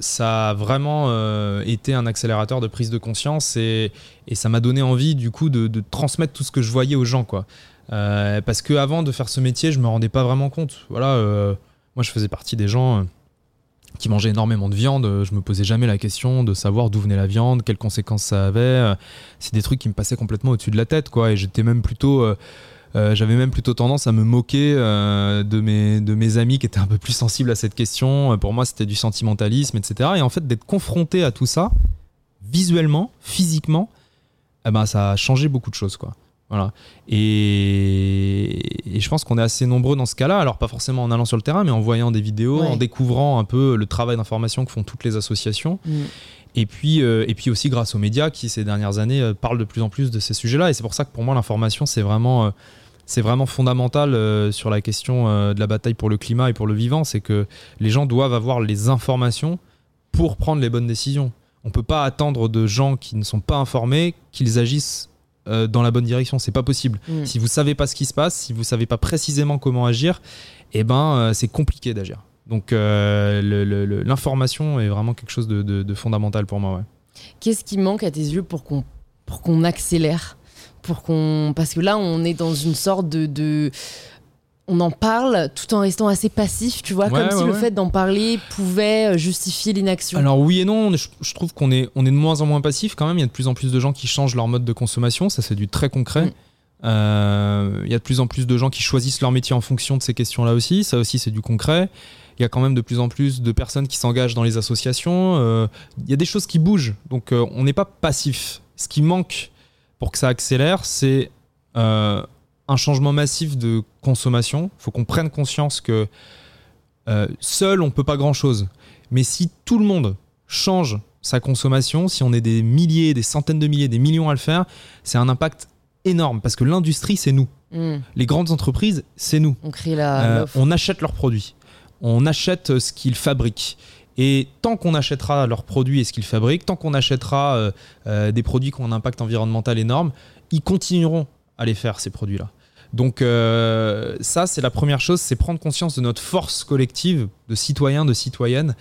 ça a vraiment euh, été un accélérateur de prise de conscience et, et ça m'a donné envie du coup de, de, transmettre tout ce que je voyais aux gens, quoi. Parce que avant de faire ce métier, je me rendais pas vraiment compte. Voilà, moi je faisais partie des gens qui mangeait énormément de viande, je me posais jamais la question de savoir d'où venait la viande, quelles conséquences ça avait. C'est des trucs qui me passaient complètement au-dessus de la tête, quoi. Et j'étais même plutôt, euh, euh, j'avais même plutôt tendance à me moquer euh, de mes de mes amis qui étaient un peu plus sensibles à cette question. Pour moi, c'était du sentimentalisme, etc. Et en fait, d'être confronté à tout ça, visuellement, physiquement, eh ben, ça a changé beaucoup de choses, quoi. Voilà. Et, je pense qu'on est assez nombreux dans ce cas-là, alors pas forcément en allant sur le terrain, mais en voyant des vidéos, en découvrant un peu le travail d'information que font toutes les associations. Mm. Et, puis, euh, et puis aussi grâce aux médias qui, ces dernières années, euh, parlent de plus en plus de ces sujets-là. Et c'est pour ça que pour moi, l'information, c'est vraiment, euh, c'est vraiment fondamental sur la question de la bataille pour le climat et pour le vivant. C'est que les gens doivent avoir les informations pour prendre les bonnes décisions. On ne peut pas attendre de gens qui ne sont pas informés qu'ils agissent euh, dans la bonne direction. C'est pas possible. Mm. Si vous savez pas ce qui se passe, si vous savez pas précisément comment agir, eh ben euh, c'est compliqué d'agir. Donc l'information est vraiment quelque chose de, fondamental pour moi. Qu'est-ce qui manque à tes yeux pour qu'on pour qu'on accélère? Pour qu'on parce que là on est dans une sorte de, on en parle tout en restant assez passif, tu vois, comme si le fait d'en parler pouvait euh, justifier l'inaction. Alors oui et non, je, trouve qu'on est, on est de moins en moins passif quand même. Il y a de plus en plus de gens qui changent leur mode de consommation, ça c'est du très concret. Mm. Euh, il y a de plus en plus de gens qui choisissent leur métier en fonction de ces questions-là aussi, ça aussi c'est du concret. Il y a quand même de plus en plus de personnes qui s'engagent dans les associations. Euh, il y a des choses qui bougent, donc on n'est pas passif. Ce qui manque pour que ça accélère, c'est un changement massif de consommation. Il faut qu'on prenne conscience que euh, seul, on ne peut pas grand-chose. Mais si tout le monde change sa consommation, si on est des milliers, des centaines de milliers, des millions à le faire, c'est un impact énorme parce que l'industrie, c'est nous. Hmm. Les grandes entreprises, c'est nous. On, crée la, euh, on achète leurs produits. On achète ce qu'ils fabriquent. Et tant qu'on achètera leurs produits et ce qu'ils fabriquent, tant qu'on achètera euh, euh, des produits qui ont un impact environnemental énorme, ils continueront à les faire, ces produits-là. Donc euh, ça, c'est la première chose, c'est prendre conscience de notre force collective de citoyens, de citoyennes.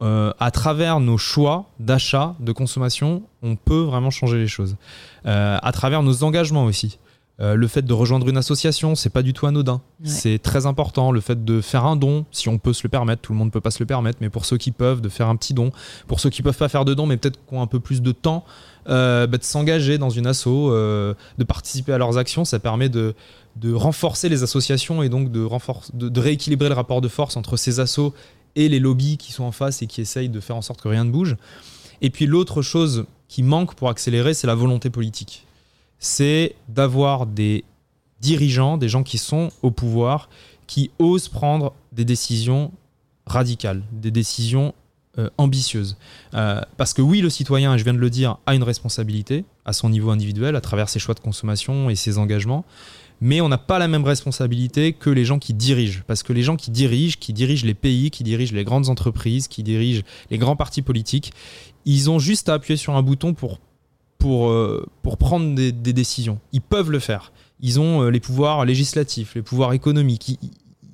à travers nos choix d'achat, de consommation, on peut vraiment changer les choses. à travers nos engagements aussi. Euh, le fait de rejoindre une association, c'est pas du tout anodin. C'est très important. Le fait de faire un don, si on peut se le permettre, tout le monde ne peut pas se le permettre, mais pour ceux qui peuvent, de faire un petit don. Pour ceux qui peuvent pas faire de don, mais peut-être qui ont un peu plus de temps, euh, bah, de s'engager dans une asso, euh, de participer à leurs actions, ça permet de, renforcer les associations et donc de, rééquilibrer le rapport de force entre ces assos et les lobbies qui sont en face et qui essayent de faire en sorte que rien ne bouge. Et puis l'autre chose qui manque pour accélérer, c'est la volonté politique c'est d'avoir des dirigeants, des gens qui sont au pouvoir, qui osent prendre des décisions radicales, des décisions euh, ambitieuses. Euh, parce que oui, le citoyen, je viens de le dire, a une responsabilité à son niveau individuel, à travers ses choix de consommation et ses engagements, mais on n'a pas la même responsabilité que les gens qui dirigent. Parce que les gens qui dirigent, qui dirigent les pays, qui dirigent les grandes entreprises, qui dirigent les grands partis politiques, ils ont juste à appuyer sur un bouton pour pour, euh, prendre des, décisions. Ils peuvent le faire. Ils ont les pouvoirs législatifs, les pouvoirs économiques.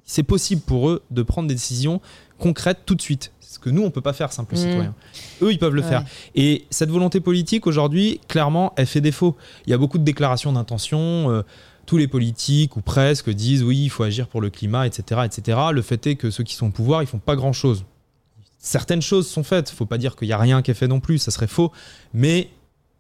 C'est possible pour eux de prendre des décisions concrètes tout de suite. Que nous, on ne peut pas faire, simple mmh. citoyen. Eux, ils peuvent le faire. Et cette volonté politique, aujourd'hui, clairement, elle fait défaut. Il y a beaucoup de déclarations d'intention. Euh, tous les politiques, ou presque, disent oui, il faut agir pour le climat, etc. etc. Le fait est que ceux qui sont au pouvoir, ils font pas grand-chose. Certaines choses sont faites. Il faut pas dire qu'il n'y a rien qui est fait non plus, ça serait faux. Mais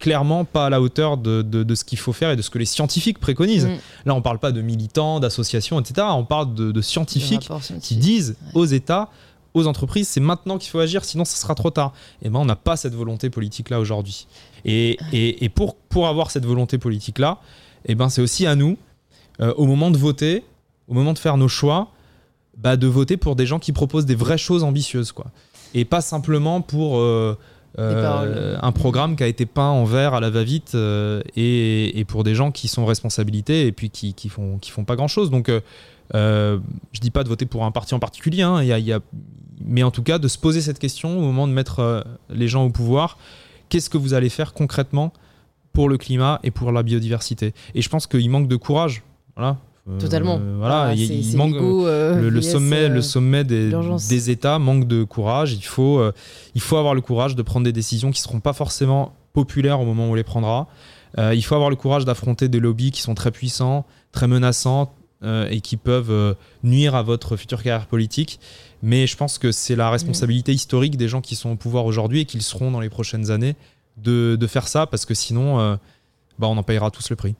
clairement pas à la hauteur de, ce qu'il faut faire et de ce que les scientifiques préconisent. Mm. Là, on parle pas de militants, d'associations, etc. On parle de, scientifiques qui disent aux États, aux entreprises, c'est maintenant qu'il faut agir, sinon ce sera trop tard. Et ben, on n'a pas cette volonté politique-là aujourd'hui. Et, et, pour, pour avoir cette volonté politique-là, et ben, c'est aussi à nous, euh, au moment de voter, au moment de faire nos choix, bah, de voter pour des gens qui proposent des vraies choses ambitieuses. Quoi. Et pas simplement pour... Euh, euh, un programme qui a été peint en vert à la va-vite euh, et, pour des gens qui sont responsabilités et puis qui, qui font, qui font pas grand-chose. Donc, euh, je dis pas de voter pour un parti en particulier, hein, y a, mais en tout cas de se poser cette question au moment de mettre les gens au pouvoir. Qu'est-ce que vous allez faire concrètement pour le climat et pour la biodiversité? Et je pense qu'il manque de courage. Voilà, euh, Totalement. voilà, ah, il, manque euh, le, sommet, le euh, sommet des, des, États manque de courage. Il faut, il faut avoir le courage de prendre des décisions qui seront pas forcément populaires au moment où on les prendra. il faut avoir le courage d'affronter des lobbies qui sont très puissants, très menaçants et qui peuvent nuire à votre future carrière politique. Mais je pense que c'est la responsabilité historique des gens qui sont au pouvoir aujourd'hui et qui le seront dans les prochaines années de, faire ça parce que sinon, bah, on en payera tous le prix.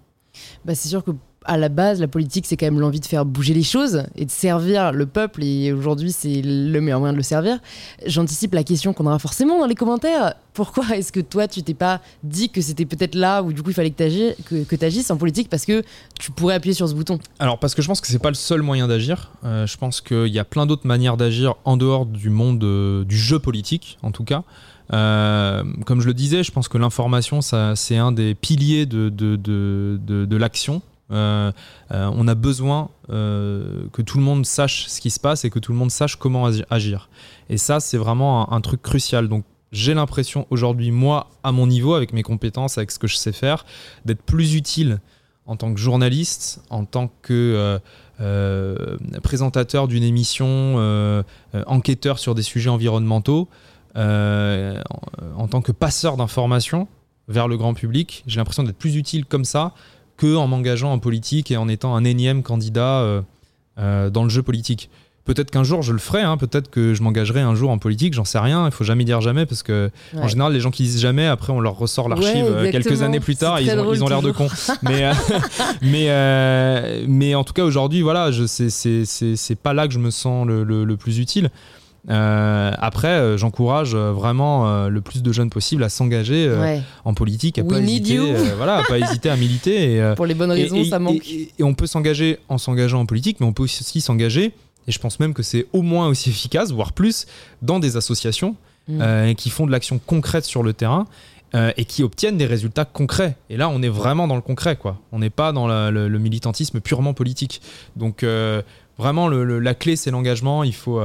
Bah, c'est sûr que à la base, la politique, c'est quand même l'envie de faire bouger les choses et de servir le peuple. Et aujourd'hui, c'est le meilleur moyen de le servir. J'anticipe la question qu'on aura forcément dans les commentaires. Pourquoi est-ce que toi, tu t'es pas dit que c'était peut-être là où du coup il fallait que tu agisses en politique parce que tu pourrais appuyer sur ce bouton? Alors, parce que je pense que c'est pas le seul moyen d'agir. Euh, je pense qu'il y a plein d'autres manières d'agir en dehors du monde euh, du jeu politique, en tout cas. Euh, comme je le disais, je pense que l'information, c'est un des piliers de, l'action euh, euh, on a besoin euh, que tout le monde sache ce qui se passe et que tout le monde sache comment agir. Et ça, c'est vraiment un, truc crucial. Donc, j'ai l'impression aujourd'hui, moi, à mon niveau, avec mes compétences, avec ce que je sais faire, d'être plus utile en tant que journaliste, en tant que présentateur d'une émission, enquêteur sur des sujets environnementaux, en tant que passeur d'informations vers le grand public, j'ai l'impression d'être plus utile comme ça que en m'engageant en politique et en étant un énième candidat dans le jeu politique. Peut-être qu'un jour je le ferai, hein, peut-être que je m'engagerai un jour en politique, j'en sais rien, il faut jamais dire jamais parce que en général les gens qui disent jamais, après on leur ressort l'archive euh, quelques années plus tard, ils ont, ils ont l'air de cons. *laughs* mais, euh, mais, euh, mais en tout cas aujourd'hui, voilà, c'est pas là que je me sens le, le, plus utile. Après, j'encourage vraiment le plus de jeunes possible à s'engager en politique, à pas hésiter, voilà, à pas hésiter à militer. Et, Pour les bonnes raisons, ça manque. Et, on peut s'engager en s'engageant en politique, mais on peut aussi s'engager et je pense même que c'est au moins aussi *laughs* efficace, voire plus, dans des associations mm. euh, qui font de l'action concrète sur le terrain euh, et qui obtiennent des résultats concrets. Et là, on est vraiment dans le concret, quoi. On n'est pas dans le, militantisme purement politique. Donc, euh, vraiment, la clé, c'est l'engagement. Il faut,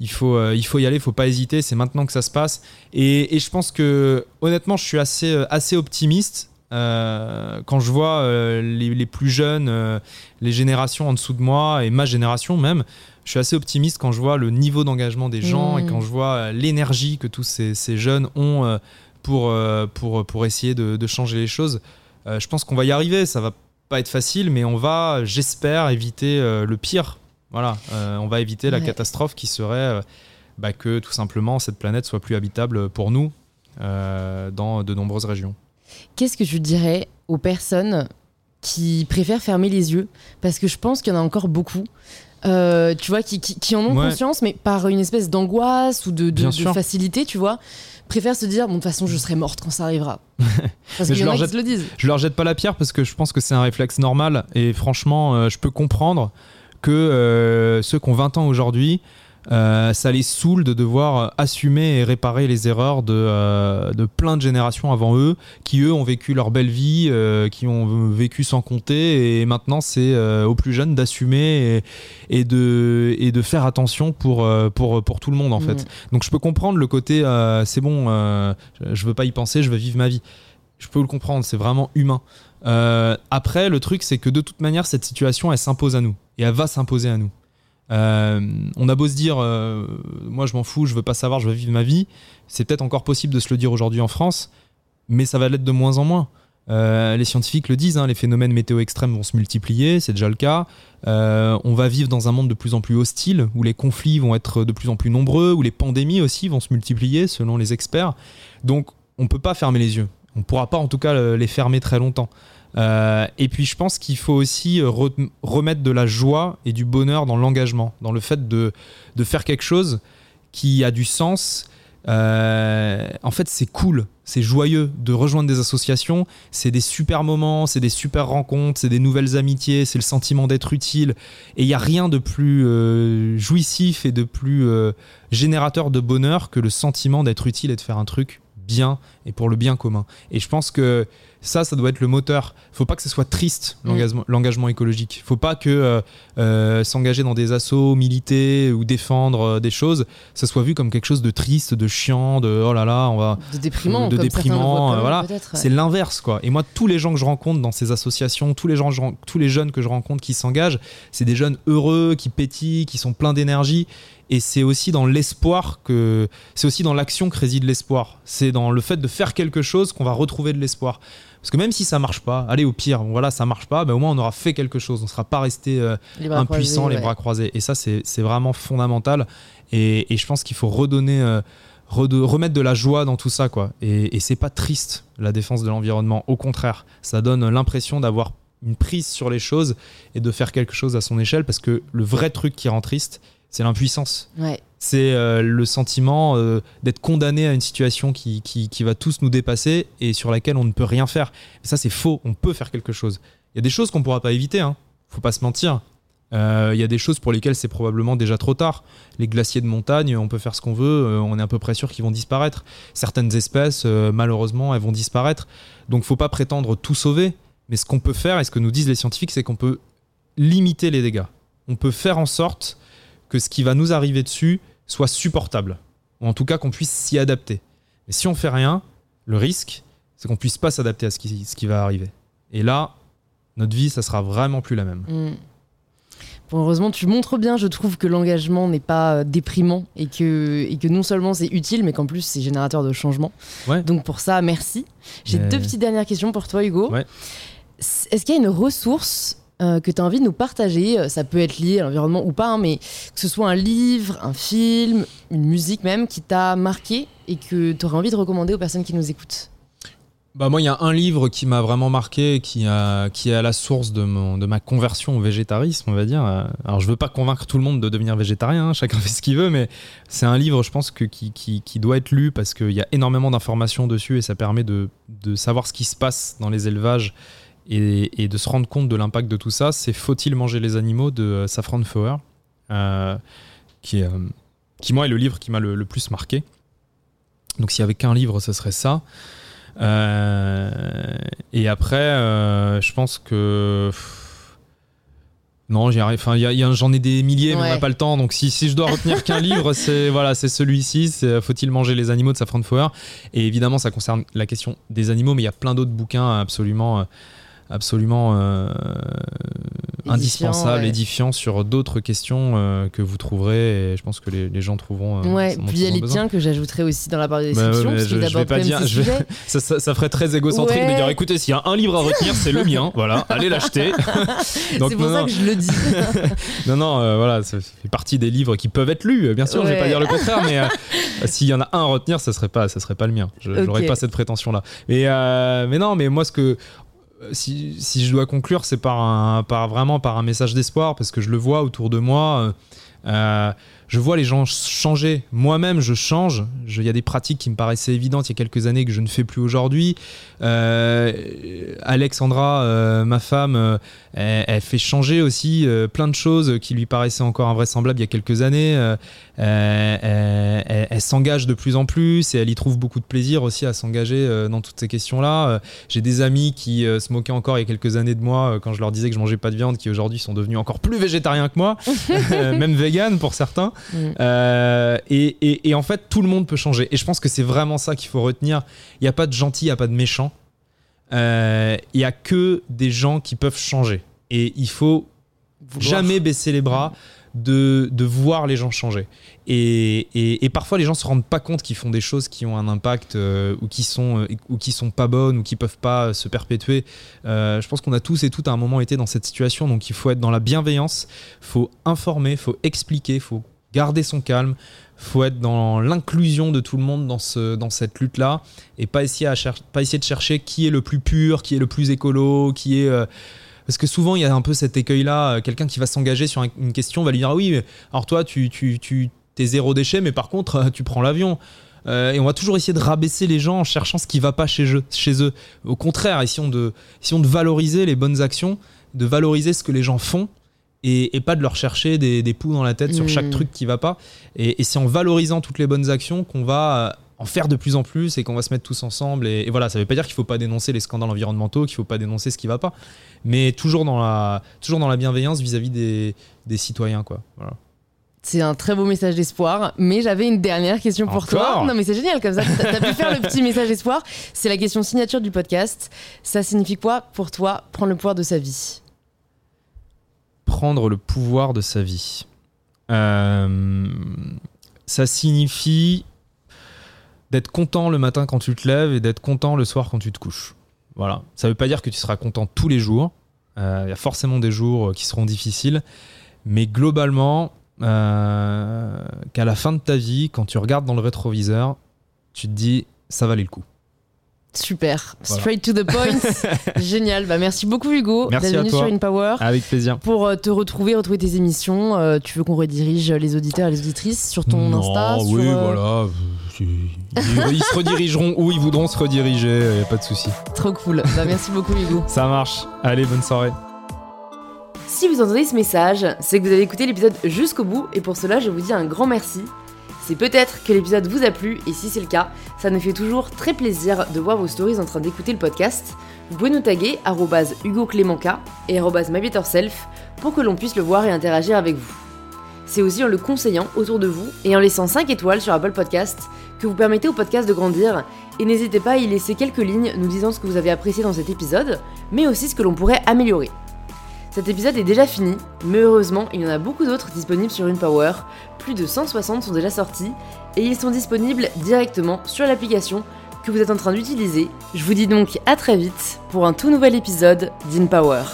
il, faut, il faut y aller, il faut pas hésiter. C'est maintenant que ça se passe. Et, je pense que, honnêtement, je suis assez, assez optimiste. quand je vois les, les, plus jeunes, les générations en dessous de moi et ma génération même, je suis assez optimiste quand je vois le niveau d'engagement des gens et mmh. quand je vois euh, l'énergie que tous ces, jeunes ont euh, pour, euh, pour, pour essayer de, changer les choses. je pense qu'on va y arriver, ça va pas être facile, mais on va, j'espère, éviter le pire. Voilà, on va éviter la catastrophe qui serait bah, que tout simplement cette planète soit plus habitable pour nous dans de nombreuses régions. Qu'est-ce que je dirais aux personnes qui préfèrent fermer les yeux? Parce que je pense qu'il y en a encore beaucoup. Euh, tu vois, qui, qui, en ont conscience, mais par une espèce d'angoisse ou de, de, facilité, tu vois, préfèrent se dire, bon, de toute façon, je serai morte quand ça arrivera. *laughs* Parce y en a qui le disent. Je leur jette pas la pierre parce que je pense que c'est un réflexe normal et franchement, euh, je peux comprendre que euh, ceux qui ont 20 ans aujourd'hui, euh, ça les saoule de devoir assumer et réparer les erreurs de, euh, de, plein de générations avant eux, qui eux ont vécu leur belle vie, euh, qui ont vécu sans compter, et maintenant c'est aux plus jeunes d'assumer et, et, de, et de faire attention pour, pour, pour tout le monde en fait. Mm. Donc je peux comprendre le côté c'est bon, je veux pas y penser, je veux vivre ma vie. Je peux le comprendre, c'est vraiment humain. après, le truc, c'est que de toute manière, cette situation, elle s'impose à nous. Et elle va s'imposer à nous. Euh, on a beau se dire, euh, moi je m'en fous, je veux pas savoir, je veux vivre ma vie. C'est peut-être encore possible de se le dire aujourd'hui en France, mais ça va l'être de moins en moins. Euh, les scientifiques le disent, hein, les phénomènes météo extrêmes vont se multiplier, c'est déjà le cas. on va vivre dans un monde de plus en plus hostile, où les conflits vont être de plus en plus nombreux, où les pandémies aussi vont se multiplier, selon les experts. Donc on peut pas fermer les yeux. On pourra pas en tout cas les fermer très longtemps. Euh, et puis je pense qu'il faut aussi euh, remettre de la joie et du bonheur dans l'engagement, dans le fait de, de, faire quelque chose qui a du sens. Euh, en fait, c'est cool, c'est joyeux de rejoindre des associations. C'est des super moments, c'est des super rencontres, c'est des nouvelles amitiés, c'est le sentiment d'être utile. Et il n'y a rien de plus jouissif et de plus générateur de bonheur que le sentiment d'être utile et de faire un truc bien et pour le bien commun. Et je pense que ça, ça doit être le moteur. Faut pas que ce soit triste mm. l'engagement écologique. Faut pas que euh, euh, s'engager dans des assauts, militer ou défendre euh, des choses, ça soit vu comme quelque chose de triste, de chiant, de oh là là, on va de déprimant, de déprimant. voilà, c'est l'inverse quoi. Et moi, tous les gens que je rencontre dans ces associations, tous les gens, tous les jeunes que je rencontre qui s'engagent, c'est des jeunes heureux, qui pétillent, qui sont pleins d'énergie. Et c'est aussi dans l'espoir que. C'est aussi dans l'action que réside l'espoir. C'est dans le fait de faire quelque chose qu'on va retrouver de l'espoir. Parce que même si ça marche pas, allez au pire, voilà, ça marche pas, ben au moins on aura fait quelque chose. On ne sera pas resté euh, impuissant, les bras croisés. Et ça, c'est vraiment fondamental. Et, je pense qu'il faut redonner. Euh, remettre de la joie dans tout ça quoi et, et c'est pas triste la défense de l'environnement au contraire ça donne l'impression d'avoir une prise sur les choses et de faire quelque chose à son échelle parce que le vrai truc qui rend triste c'est l'impuissance. C'est euh, le sentiment euh, d'être condamné à une situation qui, qui, va tous nous dépasser et sur laquelle on ne peut rien faire. ça, c'est faux. On peut faire quelque chose. Il y a des choses qu'on ne pourra pas éviter. Hein. Faut pas se mentir. Euh, il y a des choses pour lesquelles c'est probablement déjà trop tard. Les glaciers de montagne, on peut faire ce qu'on veut, on est à peu près sûr qu'ils vont disparaître. Certaines espèces, malheureusement, elles vont disparaître. Donc faut pas prétendre tout sauver. Mais ce qu'on peut faire, et ce que nous disent les scientifiques, c'est qu'on peut limiter les dégâts. On peut faire en sorte que ce qui va nous arriver dessus soit supportable. Ou en tout cas qu'on puisse s'y adapter. Mais si on fait rien, le risque, c'est qu'on puisse pas s'adapter à ce qui, ce qui va arriver. Et là, notre vie, ça sera vraiment plus la même. Mm. Bon, heureusement, tu montres bien, je trouve, que l'engagement n'est pas euh, déprimant et que, et que non seulement c'est utile, mais qu'en plus c'est générateur de changement. Ouais. Donc pour ça, merci. J'ai Mais- deux petites dernières questions pour toi, Hugo. Ouais. Est-ce qu'il y a une ressource euh, que tu as envie de nous partager Euh, Ça peut être lié à l'environnement ou pas, hein, mais que ce soit un livre, un film, une musique même, qui t'a marqué et que tu aurais envie de recommander aux personnes qui nous écoutent. Bah moi, il y a un livre qui m'a vraiment marqué, qui, qui est à la source de, mon, de ma conversion au végétarisme, on va dire. Euh, Alors, je veux pas convaincre tout le monde de devenir végétarien, hein, chacun *laughs* fait ce qu'il veut, mais c'est un livre, je pense, que, qui, qui, qui doit être lu parce qu'il y a énormément d'informations dessus et ça permet de, de savoir ce qui se passe dans les élevages et, et de se rendre compte de l'impact de tout ça. C'est Faut-il manger les animaux de euh, Saffron Foer, euh, qui, est, euh, qui, moi, est le livre qui m'a le, le plus marqué. Donc, s'il y avait qu'un livre, ce serait ça. Euh, et après, euh, je pense que. Non, j'y arrive. Enfin, j'en ai des milliers, mais on n'a pas le temps. Donc, si, si je dois retenir qu'un *laughs* livre, c'est voilà, c'est celui-ci. C'est Faut-il manger les animaux de Safran Foer? Et évidemment, ça concerne la question des animaux, mais il y a plein d'autres bouquins absolument, absolument euh, indispensables, ouais. édifiants sur d'autres questions euh, que vous trouverez. Et je pense que les, les gens trouveront. euh, ouais, puis il y a les tiens que j'ajouterai aussi dans la barre de ouais, description, je- je vais pas dire- je vais-. *laughs* Ça, ça- ça ferait très égocentrique Ouais. de dire écoutez, s'il y a un livre à retenir, c'est le mien. *laughs* Voilà, allez l'acheter. *laughs* C'est pour non, ça non, que je le dis. non, non, euh, voilà, ça fait partie des livres qui peuvent être lus. Bien sûr, je vais Ouais. pas dire le contraire, mais s'il y en a un à retenir, ça serait pas, ça serait pas le mien. Je Ok. J'aurais pas cette prétention-là. Mais, mais non, mais moi, ce que si, si je dois conclure, c'est par vraiment par un message d'espoir, parce que je le vois autour de moi. euh, euh, je vois les gens changer. Moi-même, je change. Il y a des pratiques qui me paraissaient évidentes il y a quelques années que je ne fais plus aujourd'hui. Euh, Alexandra, euh, ma femme, euh, elle, elle fait changer aussi plein de choses qui lui paraissaient encore invraisemblables il y a quelques années. Elle, elle- elle s'engage de plus en plus et elle y trouve beaucoup de plaisir aussi à s'engager dans toutes ces questions-là. J'ai des amis qui se moquaient encore il y a quelques années de moi quand je leur disais que je mangeais pas de viande, qui aujourd'hui sont devenus encore plus végétariens que moi, *laughs* même vegan pour certains. Mm. Euh, et, et- et en fait, tout le monde peut changer. Et je pense que c'est vraiment ça qu'il faut retenir. Il n'y a pas de gentil, il n'y a pas de méchant. Euh, Il n'y a que des gens qui peuvent changer. Et il faut Vouloir. jamais baisser les bras de, de voir les gens changer. Et, et- et parfois, les gens se rendent pas compte qu'ils font des choses qui ont un impact euh, ou qui sont euh, ou qui sont pas bonnes ou qui peuvent pas euh, se perpétuer. Euh, je pense qu'on a tous et toutes à un moment été dans cette situation. Donc, il faut être dans la bienveillance. faut informer, faut expliquer, faut garder son calme. faut être dans l'inclusion de tout le monde dans, ce, dans cette lutte-là et pas essayer, à de chercher qui est le plus pur, qui est le plus écolo, qui est... euh, parce que souvent, il y a un peu cet écueil-là. euh, Quelqu'un qui va s'engager sur un- une question va lui dire Ah oui, alors toi, tu, tu, tu t'es zéro déchet, mais par contre, *laughs* tu prends l'avion. Euh, et on va toujours essayer de rabaisser les gens en cherchant ce qui va pas chez eux. Chez eux. Au contraire, essayons de, essayons de valoriser les bonnes actions, de valoriser ce que les gens font. Et, et pas de leur chercher des, des poux dans la tête sur Mm. chaque truc qui va pas. Et, et c'est en valorisant toutes les bonnes actions qu'on va euh, en faire de plus en plus et qu'on va se mettre tous ensemble. Et, et voilà, ça veut pas dire qu'il faut pas dénoncer les scandales environnementaux, qu'il faut pas dénoncer ce qui va pas, mais toujours dans la, toujours dans la bienveillance vis-à-vis des, des citoyens, quoi. Voilà. C'est un très beau message d'espoir, mais j'avais une dernière question pour toi. Non, mais c'est génial comme ça. T'as pu faire le petit message d'espoir. C'est la question signature du podcast. Ça signifie quoi pour toi prendre le pouvoir de sa vie? Prendre le pouvoir de sa vie. Euh, ça signifie d'être content le matin quand tu te lèves et d'être content le soir quand tu te couches. Voilà. Ça veut pas dire que tu seras content tous les jours. Euh, Il y a forcément des jours qui seront difficiles. Mais globalement, euh, qu'à la fin de ta vie, quand tu regardes dans le rétroviseur, tu te dis ça valait le coup. Super. Voilà. Straight to the point. *laughs* Génial. Bah, merci beaucoup, Hugo, Merci d'être à venu sur InPower. Avec plaisir. Pour euh, te retrouver, retrouver tes émissions, euh, tu veux qu'on redirige les auditeurs et les auditrices sur ton Non, Insta sur, oui, euh, voilà. Ils, ils se redirigeront où ils voudront se rediriger, y a pas de souci. Trop cool. Bah, merci beaucoup, Hugo. Ça marche. Allez, bonne soirée. Si vous entendez ce message, c'est que vous avez écouté l'épisode jusqu'au bout et pour cela je vous dis un grand merci. C'est peut-être que l'épisode vous a plu et si c'est le cas, ça nous fait toujours très plaisir de voir vos stories en train d'écouter le podcast. Vous pouvez nous taguer arrobase Hugo Clémenca et mybetterself pour que l'on puisse le voir et interagir avec vous. c'est aussi en le conseillant autour de vous et en laissant 5 étoiles sur Apple Podcast que vous permettez au podcast de grandir. Et n'hésitez pas à y laisser quelques lignes nous disant ce que vous avez apprécié dans cet épisode, mais aussi ce que l'on pourrait améliorer. Cet épisode est déjà fini, mais heureusement, il y en a beaucoup d'autres disponibles sur InPower. Plus de 160 sont déjà sortis et ils sont disponibles directement sur l'application que vous êtes en train d'utiliser. Je vous dis donc à très vite pour un tout nouvel épisode d'InPower.